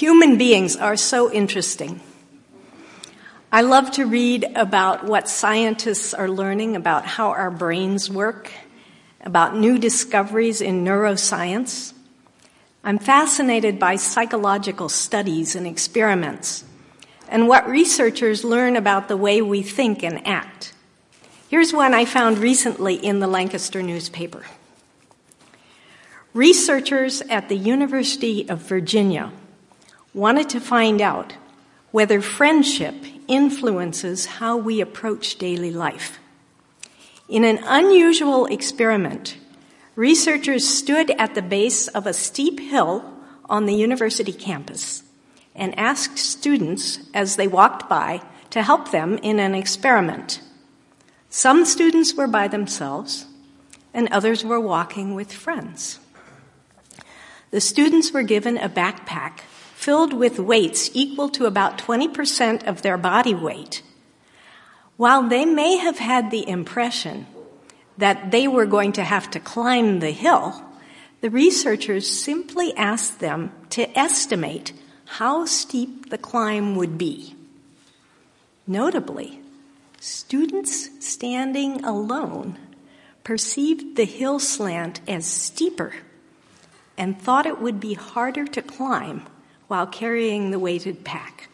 Human beings are so interesting. I love to read about what scientists are learning about how our brains work, about new discoveries in neuroscience. I'm fascinated by psychological studies and experiments and what researchers learn about the way we think and act. Here's one I found recently in the Lancaster newspaper. Researchers at the University of Virginia wanted to find out whether friendship influences how we approach daily life. In an unusual experiment, researchers stood at the base of a steep hill on the university campus and asked students as they walked by to help them in an experiment. Some students were by themselves, and others were walking with friends. The students were given a backpack filled with weights equal to about 20% of their body weight. While they may have had the impression that they were going to have to climb the hill, the researchers simply asked them to estimate how steep the climb would be. Notably, students standing alone perceived the hill slant as steeper and thought it would be harder to climb while carrying the weighted pack.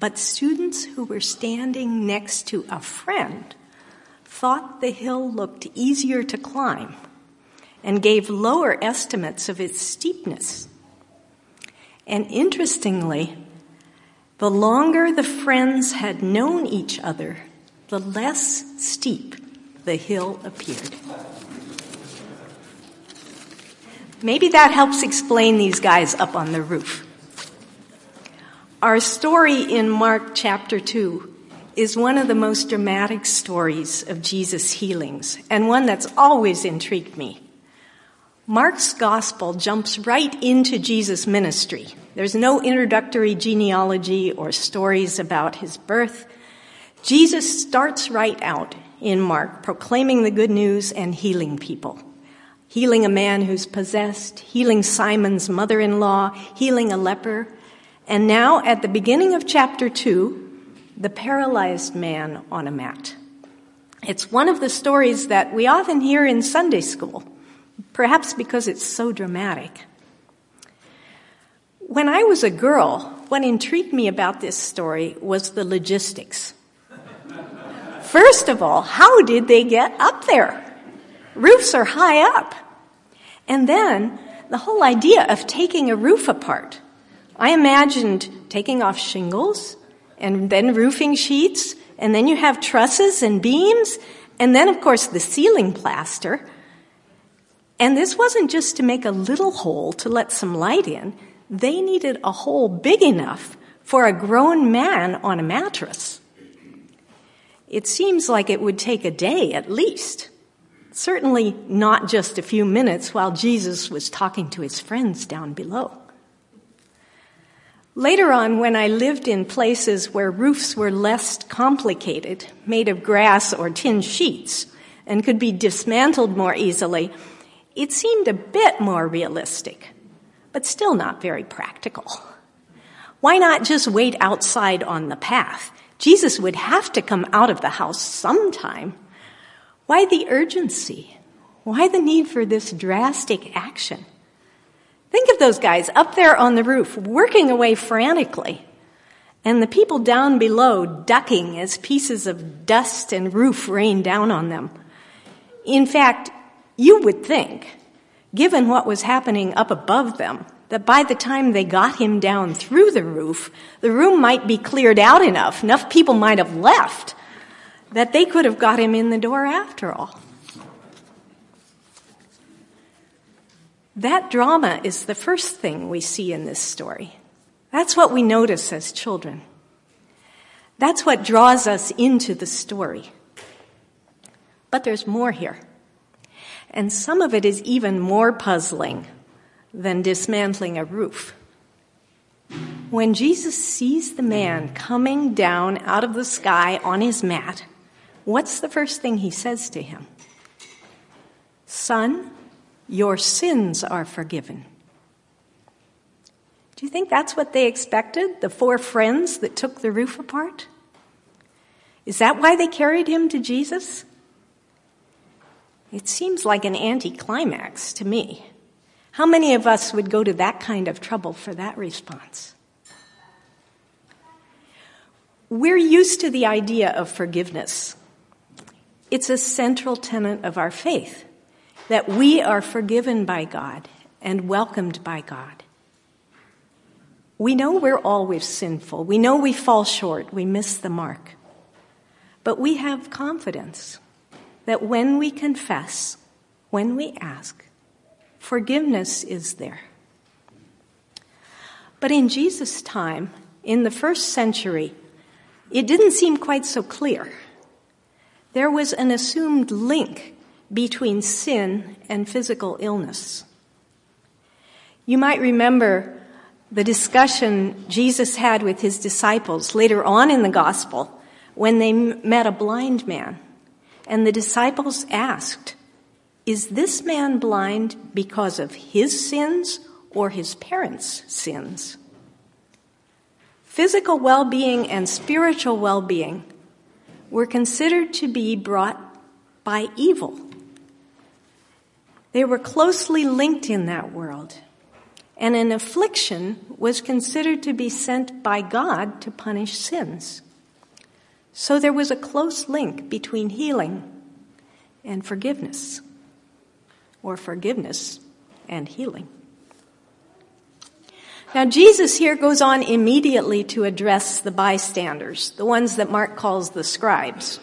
But students who were standing next to a friend thought the hill looked easier to climb and gave lower estimates of its steepness. And interestingly, the longer the friends had known each other, the less steep the hill appeared. Maybe that helps explain these guys up on the roof. Our story in Mark chapter 2 is one of the most dramatic stories of Jesus' healings, and one that's always intrigued me. Mark's gospel jumps right into Jesus' ministry. There's no introductory genealogy or stories about his birth. Jesus starts right out in Mark, proclaiming the good news and healing people. Healing a man who's possessed, healing Simon's mother in law, healing a leper, and now, at the beginning of chapter 2, the paralyzed man on a mat. It's one of the stories that we often hear in Sunday school, perhaps because it's so dramatic. When I was a girl, what intrigued me about this story was the logistics. First of all, how did they get up there? Roofs are high up. And then the whole idea of taking a roof apart. I imagined taking off shingles and then roofing sheets, and then you have trusses and beams, and then, of course, the ceiling plaster. And this wasn't just to make a little hole to let some light in, they needed a hole big enough for a grown man on a mattress. It seems like it would take a day at least. Certainly not just a few minutes while Jesus was talking to his friends down below. Later on, when I lived in places where roofs were less complicated, made of grass or tin sheets, and could be dismantled more easily, it seemed a bit more realistic, but still not very practical. Why not just wait outside on the path? Jesus would have to come out of the house sometime. Why the urgency? Why the need for this drastic action? Think of those guys up there on the roof, working away frantically, and the people down below ducking as pieces of dust and roof rain down on them. In fact, you would think, given what was happening up above them, that by the time they got him down through the roof, the room might be cleared out enough, enough people might have left, that they could have got him in the door after all. That drama is the first thing we see in this story. That's what we notice as children. That's what draws us into the story. But there's more here. And some of it is even more puzzling than dismantling a roof. When Jesus sees the man coming down out of the sky on his mat, what's the first thing he says to him? Son, your sins are forgiven. Do you think that's what they expected? The four friends that took the roof apart? Is that why they carried him to Jesus? It seems like an anticlimax to me. How many of us would go to that kind of trouble for that response? We're used to the idea of forgiveness. It's a central tenet of our faith that we are forgiven by God and welcomed by God. We know we're always sinful. We know we fall short. We miss the mark. But we have confidence that when we confess, when we ask, forgiveness is there. But in Jesus' time, in the first century, it didn't seem quite so clear. There was an assumed link between sin and physical illness. You might remember the discussion Jesus had with his disciples later on in the gospel when they met a blind man. And the disciples asked, Is this man blind because of his sins or his parents' sins? Physical well being and spiritual well being were considered to be brought by evil. They were closely linked in that world and an affliction was considered to be sent by God to punish sins. So there was a close link between healing and forgiveness, or forgiveness and healing. Now, Jesus here goes on immediately to address the bystanders, the ones that Mark calls the scribes,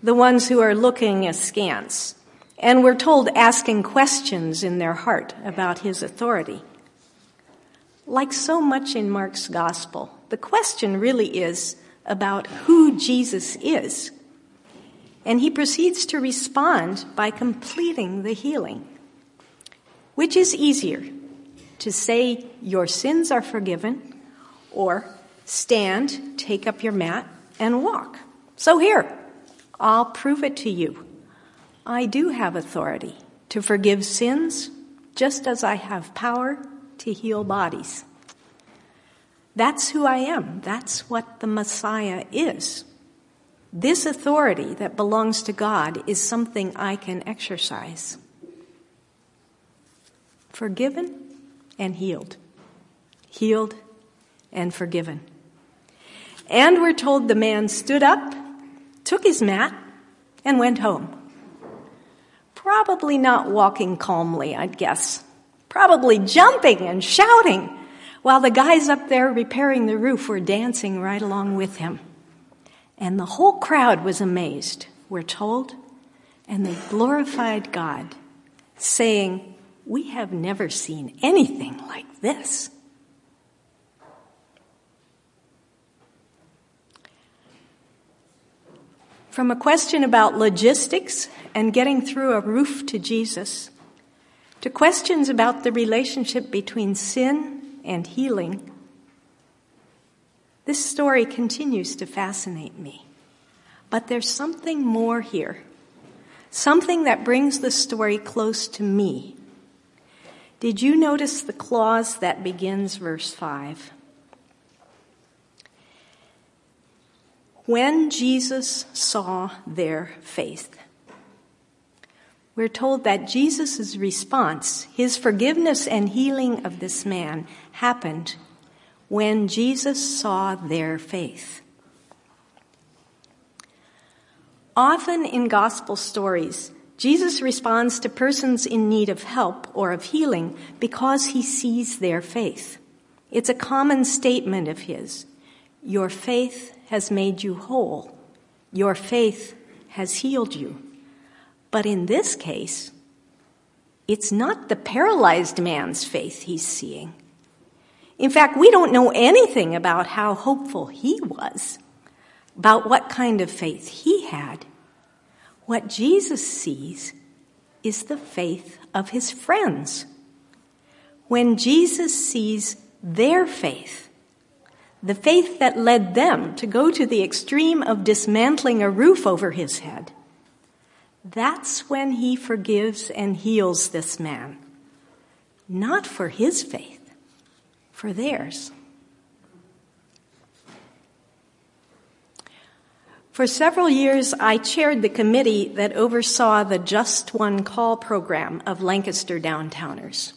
the ones who are looking askance, and we're told asking questions in their heart about his authority. Like so much in Mark's gospel, the question really is about who Jesus is. And he proceeds to respond by completing the healing. Which is easier, to say, Your sins are forgiven, or stand, take up your mat, and walk? So here, I'll prove it to you. I do have authority to forgive sins, just as I have power to heal bodies. That's who I am. That's what the Messiah is. This authority that belongs to God is something I can exercise. Forgiven and healed. Healed and forgiven. And we're told the man stood up, took his mat, and went home. Probably not walking calmly, I'd guess probably jumping and shouting, while the guys up there repairing the roof were dancing right along with him. And the whole crowd was amazed, we're told, and they glorified God, saying, We have never seen anything like this. From a question about logistics and getting through a roof to Jesus, to questions about the relationship between sin and healing, this story continues to fascinate me. But there's something more here, something that brings the story close to me. Did you notice the clause that begins verse 5? When Jesus saw their faith. We're told that Jesus' response, his forgiveness and healing of this man, happened when Jesus saw their faith. Often in gospel stories, Jesus responds to persons in need of help or of healing because he sees their faith. It's a common statement of his. Your faith has made you whole. Your faith has healed you. But in this case, it's not the paralyzed man's faith he's seeing. In fact, we don't know anything about how hopeful he was, about what kind of faith he had. What Jesus sees is the faith of his friends. When Jesus sees their faith, the faith that led them to go to the extreme of dismantling a roof over his head, that's when he forgives and heals this man. Not for his faith, for theirs. For several years, I chaired the committee that oversaw the Just One Call program of Lancaster Downtowners.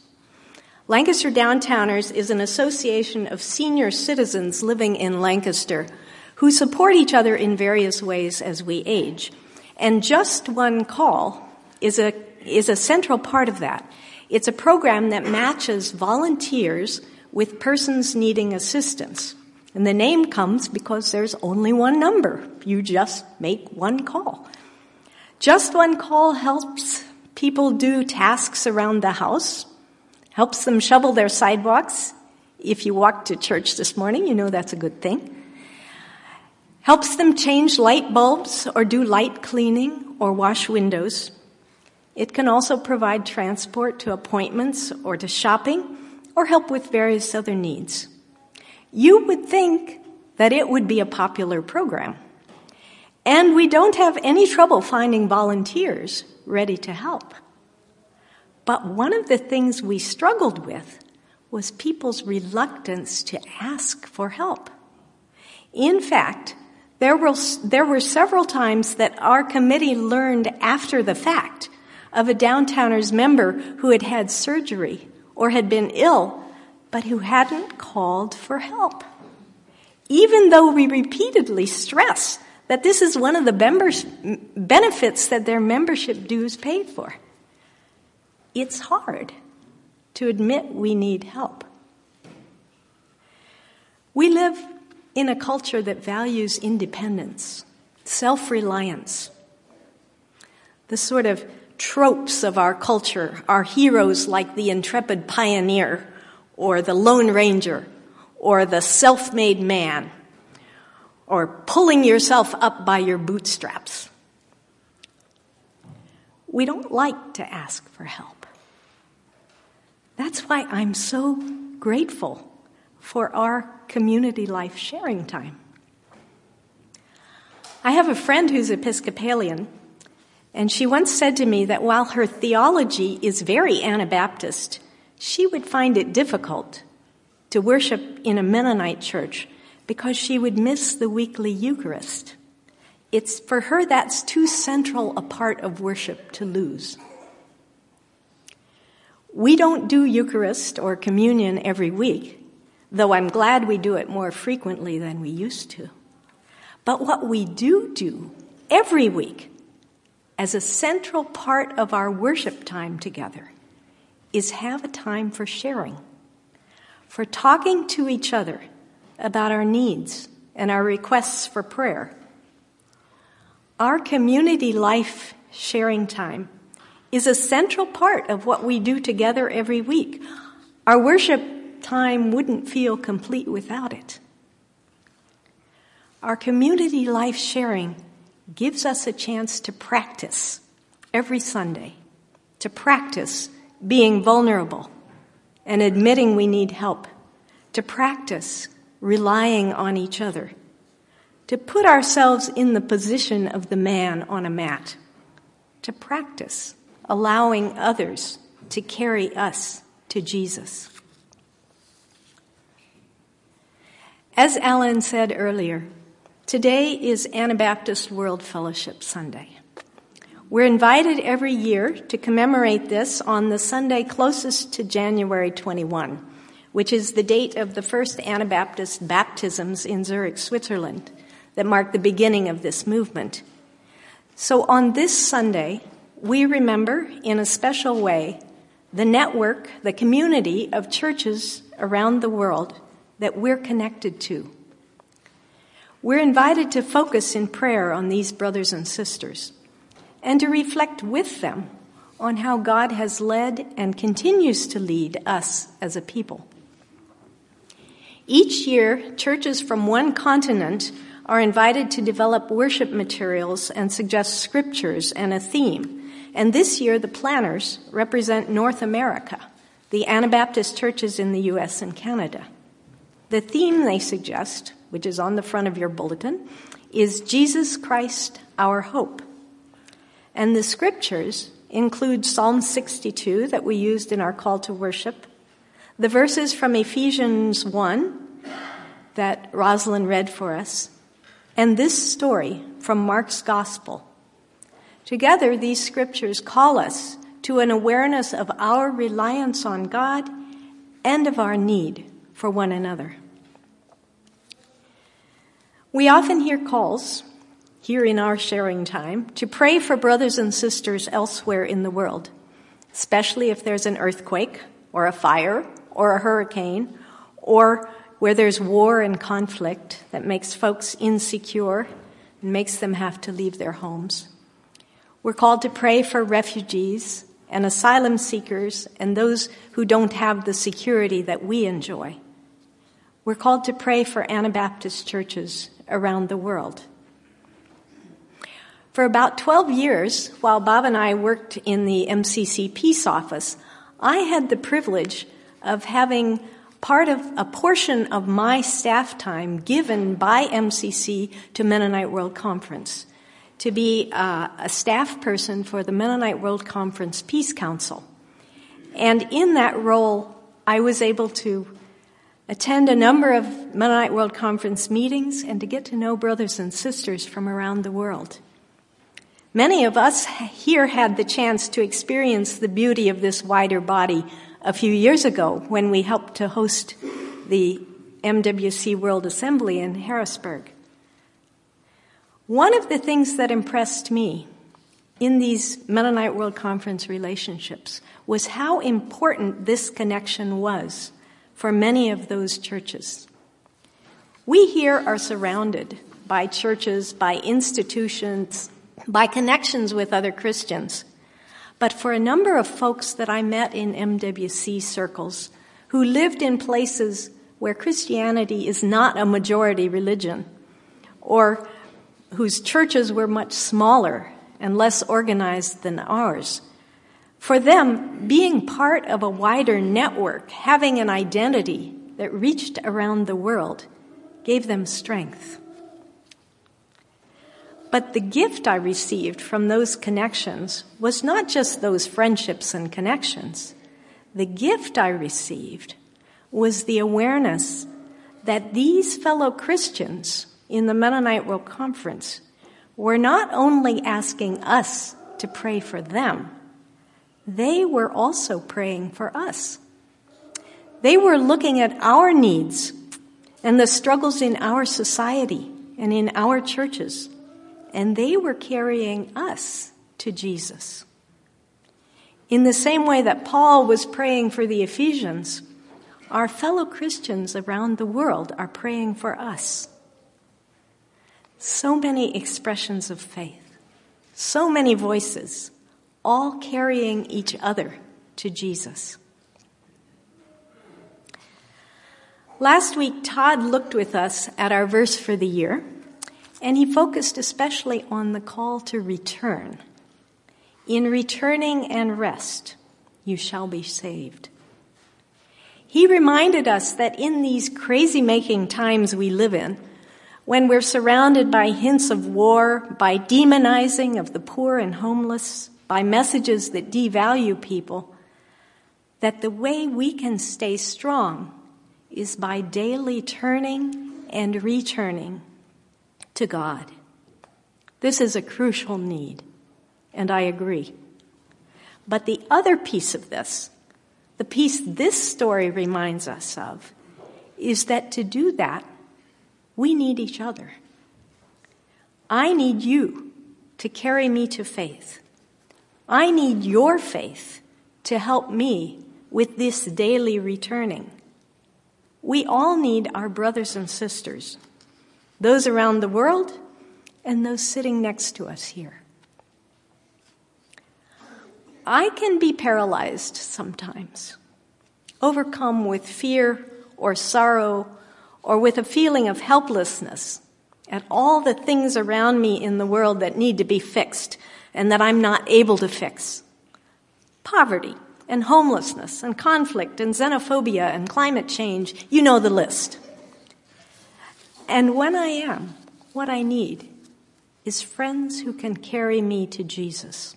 Lancaster Downtowners is an association of senior citizens living in Lancaster who support each other in various ways as we age. And Just One Call is a, is a central part of that. It's a program that matches volunteers with persons needing assistance. And the name comes because there's only one number. You just make one call. Just one call helps people do tasks around the house, helps them shovel their sidewalks. If you walked to church this morning, you know that's a good thing. Helps them change light bulbs or do light cleaning or wash windows. It can also provide transport to appointments or to shopping or help with various other needs you would think that it would be a popular program. And we don't have any trouble finding volunteers ready to help. But one of the things we struggled with was people's reluctance to ask for help. In fact, there were, there were several times that our committee learned after the fact of a downtowners member who had had surgery or had been ill but who hadn't called for help. Even though we repeatedly stress that this is one of the members, benefits that their membership dues paid for. It's hard to admit we need help. We live in a culture that values independence, self reliance. The sort of tropes of our culture are heroes like the intrepid pioneer or the Lone Ranger or the self made man or pulling yourself up by your bootstraps. We don't like to ask for help. That's why I'm so grateful for our community life sharing time. I have a friend who's Episcopalian, and she once said to me that while her theology is very Anabaptist, she would find it difficult to worship in a Mennonite church because she would miss the weekly Eucharist. It's for her that's too central a part of worship to lose. We don't do Eucharist or communion every week, though I'm glad we do it more frequently than we used to. But what we do do every week as a central part of our worship time together is have a time for sharing, for talking to each other about our needs and our requests for prayer. Our community life sharing time is a central part of what we do together every week. Our worship time wouldn't feel complete without it. Our community life sharing gives us a chance to practice every Sunday, to practice being vulnerable and admitting we need help, to practice relying on each other, to put ourselves in the position of the man on a mat, to practice allowing others to carry us to Jesus. As Alan said earlier, today is Anabaptist World Fellowship Sunday. We're invited every year to commemorate this on the Sunday closest to January 21, which is the date of the first Anabaptist baptisms in Zurich, Switzerland, that marked the beginning of this movement. So on this Sunday, we remember in a special way the network, the community of churches around the world that we're connected to. We're invited to focus in prayer on these brothers and sisters and to reflect with them on how God has led and continues to lead us as a people. Each year, churches from one continent are invited to develop worship materials and suggest scriptures and a theme. And this year, the planners represent North America, the Anabaptist churches in the US and Canada. The theme they suggest, which is on the front of your bulletin, is Jesus Christ, our hope. And the scriptures include Psalm 62 that we used in our call to worship, The verses from Ephesians 1 that Rosalind read for us, and this story from Mark's Gospel. Together, these scriptures call us to an awareness of our reliance on God and of our need for one another. We often hear calls here in our sharing time to pray for brothers and sisters elsewhere in the world, especially if there's an earthquake or a fire or a hurricane or where there's war and conflict that makes folks insecure and makes them have to leave their homes. We're called to pray for refugees and asylum seekers and those who don't have the security that we enjoy. We're called to pray for Anabaptist churches around the world. For about 12 years, while Bob and I worked in the MCC Peace Office, I had the privilege of having part of a portion of my staff time given by MCC to Mennonite World Conference to be uh, a staff person for the Mennonite World Conference Peace Council. And in that role, I was able to attend a number of Mennonite World Conference meetings and to get to know brothers and sisters from around the world. Many of us here had the chance to experience the beauty of this wider body a few years ago when we helped to host the MWC World Assembly in Harrisburg. One of the things that impressed me in these Mennonite World Conference relationships was how important this connection was for many of those churches. We here are surrounded by churches, by institutions, by connections with other Christians. But for a number of folks that I met in MWC circles who lived in places where Christianity is not a majority religion, or whose churches were much smaller and less organized than ours. For them, being part of a wider network, having an identity that reached around the world, gave them strength. But the gift I received from those connections was not just those friendships and connections. The gift I received was the awareness that these fellow Christians in the Mennonite World Conference were not only asking us to pray for them, they were also praying for us. They were looking at our needs and the struggles in our society and in our churches, and they were carrying us to Jesus. In the same way that Paul was praying for the Ephesians, our fellow Christians around the world are praying for us. So many expressions of faith, so many voices, all carrying each other to Jesus. Last week, Todd looked with us at our verse for the year, and he focused especially on the call to return. In returning and rest, you shall be saved. He reminded us that in these crazy making times we live in, when we're surrounded by hints of war, by demonizing of the poor and homeless, by messages that devalue people, that the way we can stay strong is by daily turning and returning to God. This is a crucial need, and I agree. But the other piece of this, the piece this story reminds us of, is that to do that, we need each other. I need you to carry me to faith. I need your faith to help me with this daily returning. We all need our brothers and sisters, those around the world and those sitting next to us here. I can be paralyzed sometimes, overcome with fear or sorrow or with a feeling of helplessness at all the things around me in the world that need to be fixed and that I'm not able to fix. Poverty and homelessness and conflict and xenophobia and climate change, you know the list. And when I am, what I need is friends who can carry me to Jesus.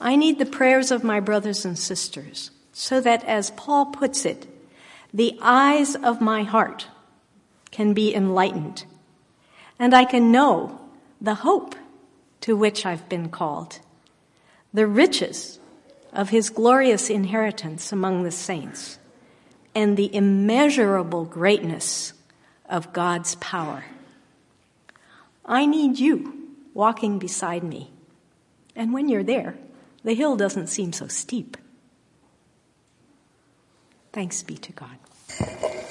I need the prayers of my brothers and sisters so that, as Paul puts it, the eyes of my heart can be enlightened, and I can know the hope to which I've been called, the riches of his glorious inheritance among the saints, and the immeasurable greatness of God's power. I need you walking beside me. And when you're there, the hill doesn't seem so steep. Thanks be to God.